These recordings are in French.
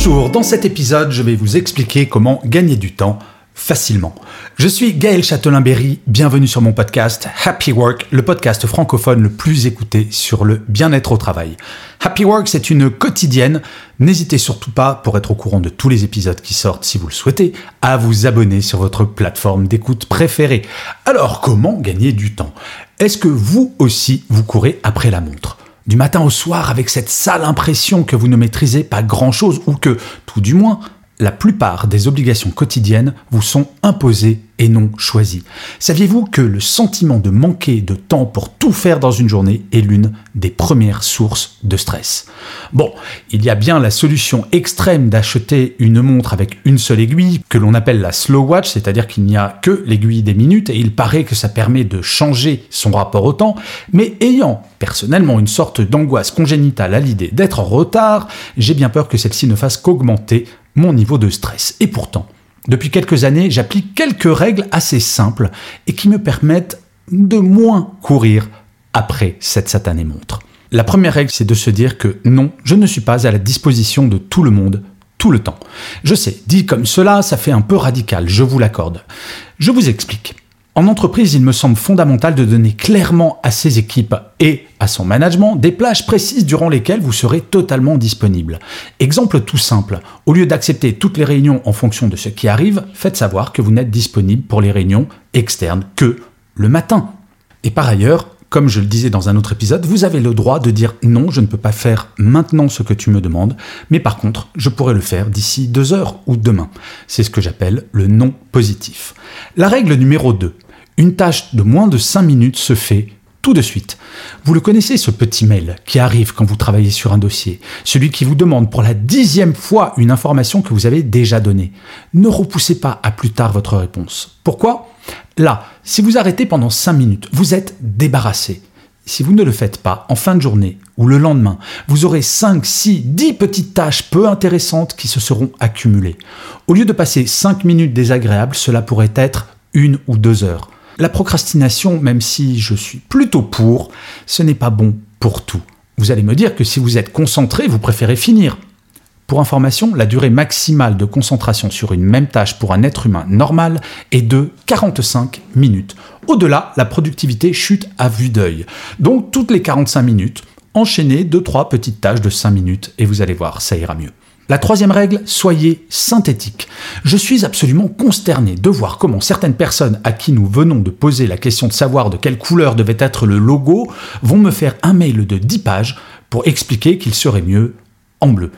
Bonjour, dans cet épisode, je vais vous expliquer comment gagner du temps facilement. Je suis Gaël Châtelain-Berry, bienvenue sur mon podcast Happy Work, le podcast francophone le plus écouté sur le bien-être au travail. Happy Work, c'est une quotidienne. N'hésitez surtout pas, pour être au courant de tous les épisodes qui sortent si vous le souhaitez, à vous abonner sur votre plateforme d'écoute préférée. Alors, comment gagner du temps? Est-ce que vous aussi, vous courez après la montre? Du matin au soir avec cette sale impression que vous ne maîtrisez pas grand-chose ou que, tout du moins, la plupart des obligations quotidiennes vous sont imposées et non choisies. Saviez-vous que le sentiment de manquer de temps pour tout faire dans une journée est l'une des premières sources de stress? Bon, il y a bien la solution extrême d'acheter une montre avec une seule aiguille, que l'on appelle la slow watch, c'est-à-dire qu'il n'y a que l'aiguille des minutes, et il paraît que ça permet de changer son rapport au temps, mais ayant personnellement une sorte d'angoisse congénitale à l'idée d'être en retard, j'ai bien peur que celle-ci ne fasse qu'augmenter mon niveau de stress. Et pourtant, depuis quelques années, j'applique quelques règles assez simples et qui me permettent de moins courir après cette satanée montre. La première règle, c'est de se dire que non, je ne suis pas à la disposition de tout le monde tout le temps. Je sais, dit comme cela, ça fait un peu radical, je vous l'accorde. Je vous explique. En entreprise, il me semble fondamental de donner clairement à ses équipes et à son management des plages précises durant lesquelles vous serez totalement disponible. Exemple tout simple, au lieu d'accepter toutes les réunions en fonction de ce qui arrive, faites savoir que vous n'êtes disponible pour les réunions externes que le matin. Et par ailleurs, comme je le disais dans un autre épisode, vous avez le droit de dire non, je ne peux pas faire maintenant ce que tu me demandes, mais par contre, je pourrais le faire d'ici deux heures ou demain. C'est ce que j'appelle le non positif. La règle numéro 2. Une tâche de moins de 5 minutes se fait tout de suite. Vous le connaissez, ce petit mail qui arrive quand vous travaillez sur un dossier, celui qui vous demande pour la dixième fois une information que vous avez déjà donnée. Ne repoussez pas à plus tard votre réponse. Pourquoi? Là, si vous arrêtez pendant 5 minutes, vous êtes débarrassé. Si vous ne le faites pas en fin de journée ou le lendemain, vous aurez 5, 6, 10 petites tâches peu intéressantes qui se seront accumulées. Au lieu de passer 5 minutes désagréables, cela pourrait être une ou deux heures. La procrastination, même si je suis plutôt pour, ce n'est pas bon pour tout. Vous allez me dire que si vous êtes concentré, vous préférez finir. Pour information, la durée maximale de concentration sur une même tâche pour un être humain normal est de 45 minutes. Au-delà, la productivité chute à vue d'œil. Donc toutes les 45 minutes, enchaînez 2-3 petites tâches de 5 minutes et vous allez voir, ça ira mieux. La troisième règle, soyez synthétique. Je suis absolument consterné de voir comment certaines personnes à qui nous venons de poser la question de savoir de quelle couleur devait être le logo vont me faire un mail de 10 pages pour expliquer qu'il serait mieux en bleu.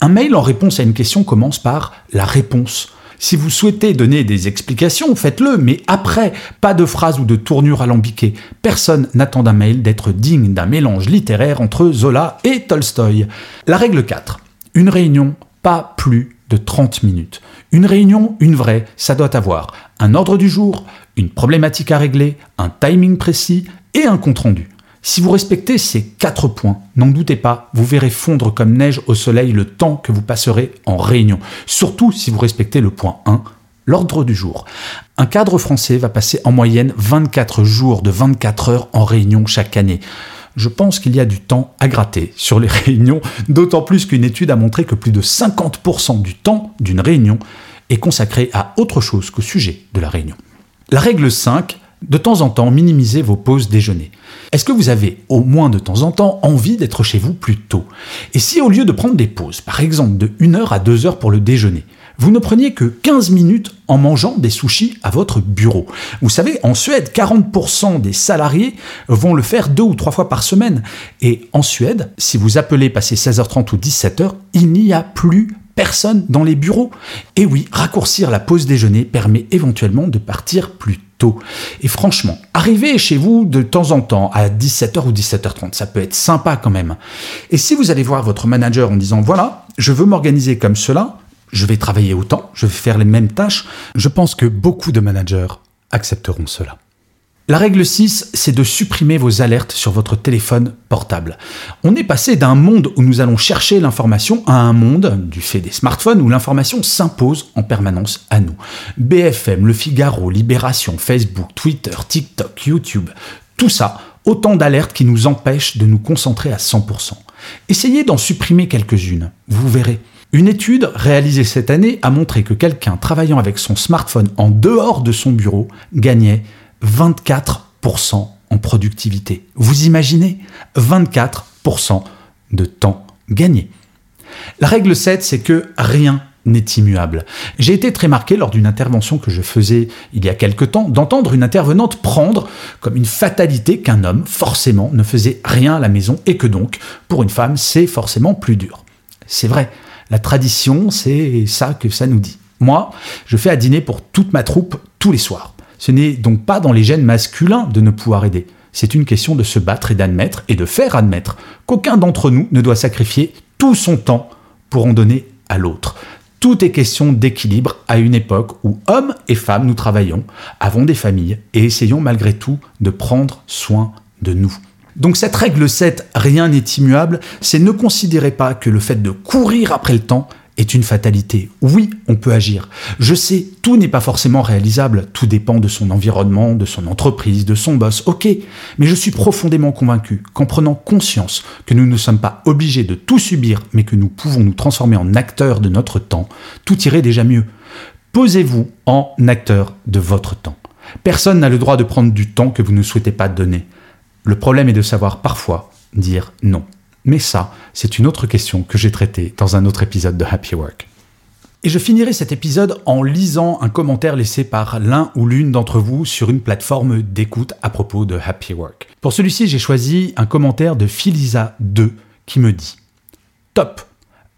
Un mail en réponse à une question commence par la réponse. Si vous souhaitez donner des explications, faites-le, mais après, pas de phrase ou de tournure alambiquée. Personne n'attend d'un mail d'être digne d'un mélange littéraire entre Zola et Tolstoï. La règle 4. Une réunion, pas plus de 30 minutes. Une réunion, une vraie, ça doit avoir un ordre du jour, une problématique à régler, un timing précis et un compte-rendu. Si vous respectez ces quatre points, n'en doutez pas, vous verrez fondre comme neige au soleil le temps que vous passerez en réunion. Surtout si vous respectez le point 1, l'ordre du jour. Un cadre français va passer en moyenne 24 jours de 24 heures en réunion chaque année je pense qu'il y a du temps à gratter sur les réunions, d'autant plus qu'une étude a montré que plus de 50% du temps d'une réunion est consacré à autre chose qu'au sujet de la réunion. La règle 5, de temps en temps, minimisez vos pauses déjeuner. Est-ce que vous avez, au moins de temps en temps, envie d'être chez vous plus tôt? Et si au lieu de prendre des pauses, par exemple de 1 heure à 2 heures pour le déjeuner, vous ne preniez que 15 minutes en mangeant des sushis à votre bureau? Vous savez, en Suède, 40% des salariés vont le faire deux ou trois fois par semaine. Et en Suède, si vous appelez passer 16h30 ou 17h, il n'y a plus personne dans les bureaux. Et oui, raccourcir la pause déjeuner permet éventuellement de partir plus tôt. Et franchement, arrivez chez vous de temps en temps à 17h ou 17h30, ça peut être sympa quand même. Et si vous allez voir votre manager en disant voilà, je veux m'organiser comme cela, je vais travailler autant, je vais faire les mêmes tâches, je pense que beaucoup de managers accepteront cela. La règle 6, c'est de supprimer vos alertes sur votre téléphone portable. On est passé d'un monde où nous allons chercher l'information à un monde, du fait des smartphones, où l'information s'impose en permanence à nous. BFM, Le Figaro, Libération, Facebook, Twitter, TikTok, YouTube, tout ça, autant d'alertes qui nous empêchent de nous concentrer à 100%. Essayez d'en supprimer quelques-unes, vous verrez. Une étude réalisée cette année a montré que quelqu'un travaillant avec son smartphone en dehors de son bureau gagnait 24% en productivité. Vous imaginez 24% de temps gagné. La règle 7, c'est que rien n'est immuable. J'ai été très marqué lors d'une intervention que je faisais il y a quelque temps d'entendre une intervenante prendre comme une fatalité qu'un homme, forcément, ne faisait rien à la maison et que donc, pour une femme, c'est forcément plus dur. C'est vrai, la tradition, c'est ça que ça nous dit. Moi, je fais à dîner pour toute ma troupe tous les soirs. Ce n'est donc pas dans les gènes masculins de ne pouvoir aider. C'est une question de se battre et d'admettre et de faire admettre qu'aucun d'entre nous ne doit sacrifier tout son temps pour en donner à l'autre. Tout est question d'équilibre à une époque où hommes et femmes nous travaillons, avons des familles et essayons malgré tout de prendre soin de nous. Donc cette règle 7, rien n'est immuable, c'est ne considérez pas que le fait de courir après le temps est une fatalité. Oui, on peut agir. Je sais, tout n'est pas forcément réalisable, tout dépend de son environnement, de son entreprise, de son boss, ok, mais je suis profondément convaincu qu'en prenant conscience que nous ne sommes pas obligés de tout subir, mais que nous pouvons nous transformer en acteurs de notre temps, tout irait déjà mieux. Posez-vous en acteur de votre temps. Personne n'a le droit de prendre du temps que vous ne souhaitez pas donner. Le problème est de savoir parfois dire non. Mais ça, c'est une autre question que j'ai traitée dans un autre épisode de Happy Work. Et je finirai cet épisode en lisant un commentaire laissé par l'un ou l'une d'entre vous sur une plateforme d'écoute à propos de Happy Work. Pour celui-ci, j'ai choisi un commentaire de Philisa2 qui me dit Top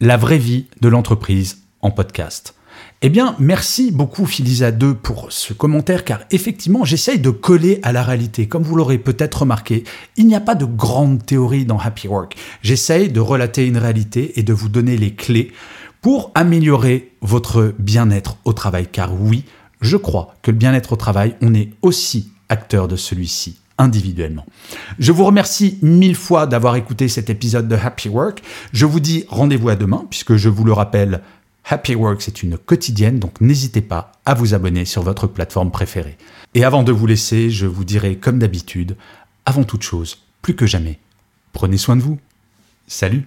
La vraie vie de l'entreprise en podcast. Eh bien, merci beaucoup Philisa2 pour ce commentaire car effectivement, j'essaye de coller à la réalité. Comme vous l'aurez peut-être remarqué, il n'y a pas de grande théorie dans Happy Work. J'essaye de relater une réalité et de vous donner les clés pour améliorer votre bien-être au travail. Car oui, je crois que le bien-être au travail, on est aussi acteur de celui-ci individuellement. Je vous remercie mille fois d'avoir écouté cet épisode de Happy Work. Je vous dis rendez-vous à demain, puisque je vous le rappelle, Happy Work, c'est une quotidienne, donc n'hésitez pas à vous abonner sur votre plateforme préférée. Et avant de vous laisser, je vous dirai comme d'habitude, avant toute chose, plus que jamais, prenez soin de vous. Salut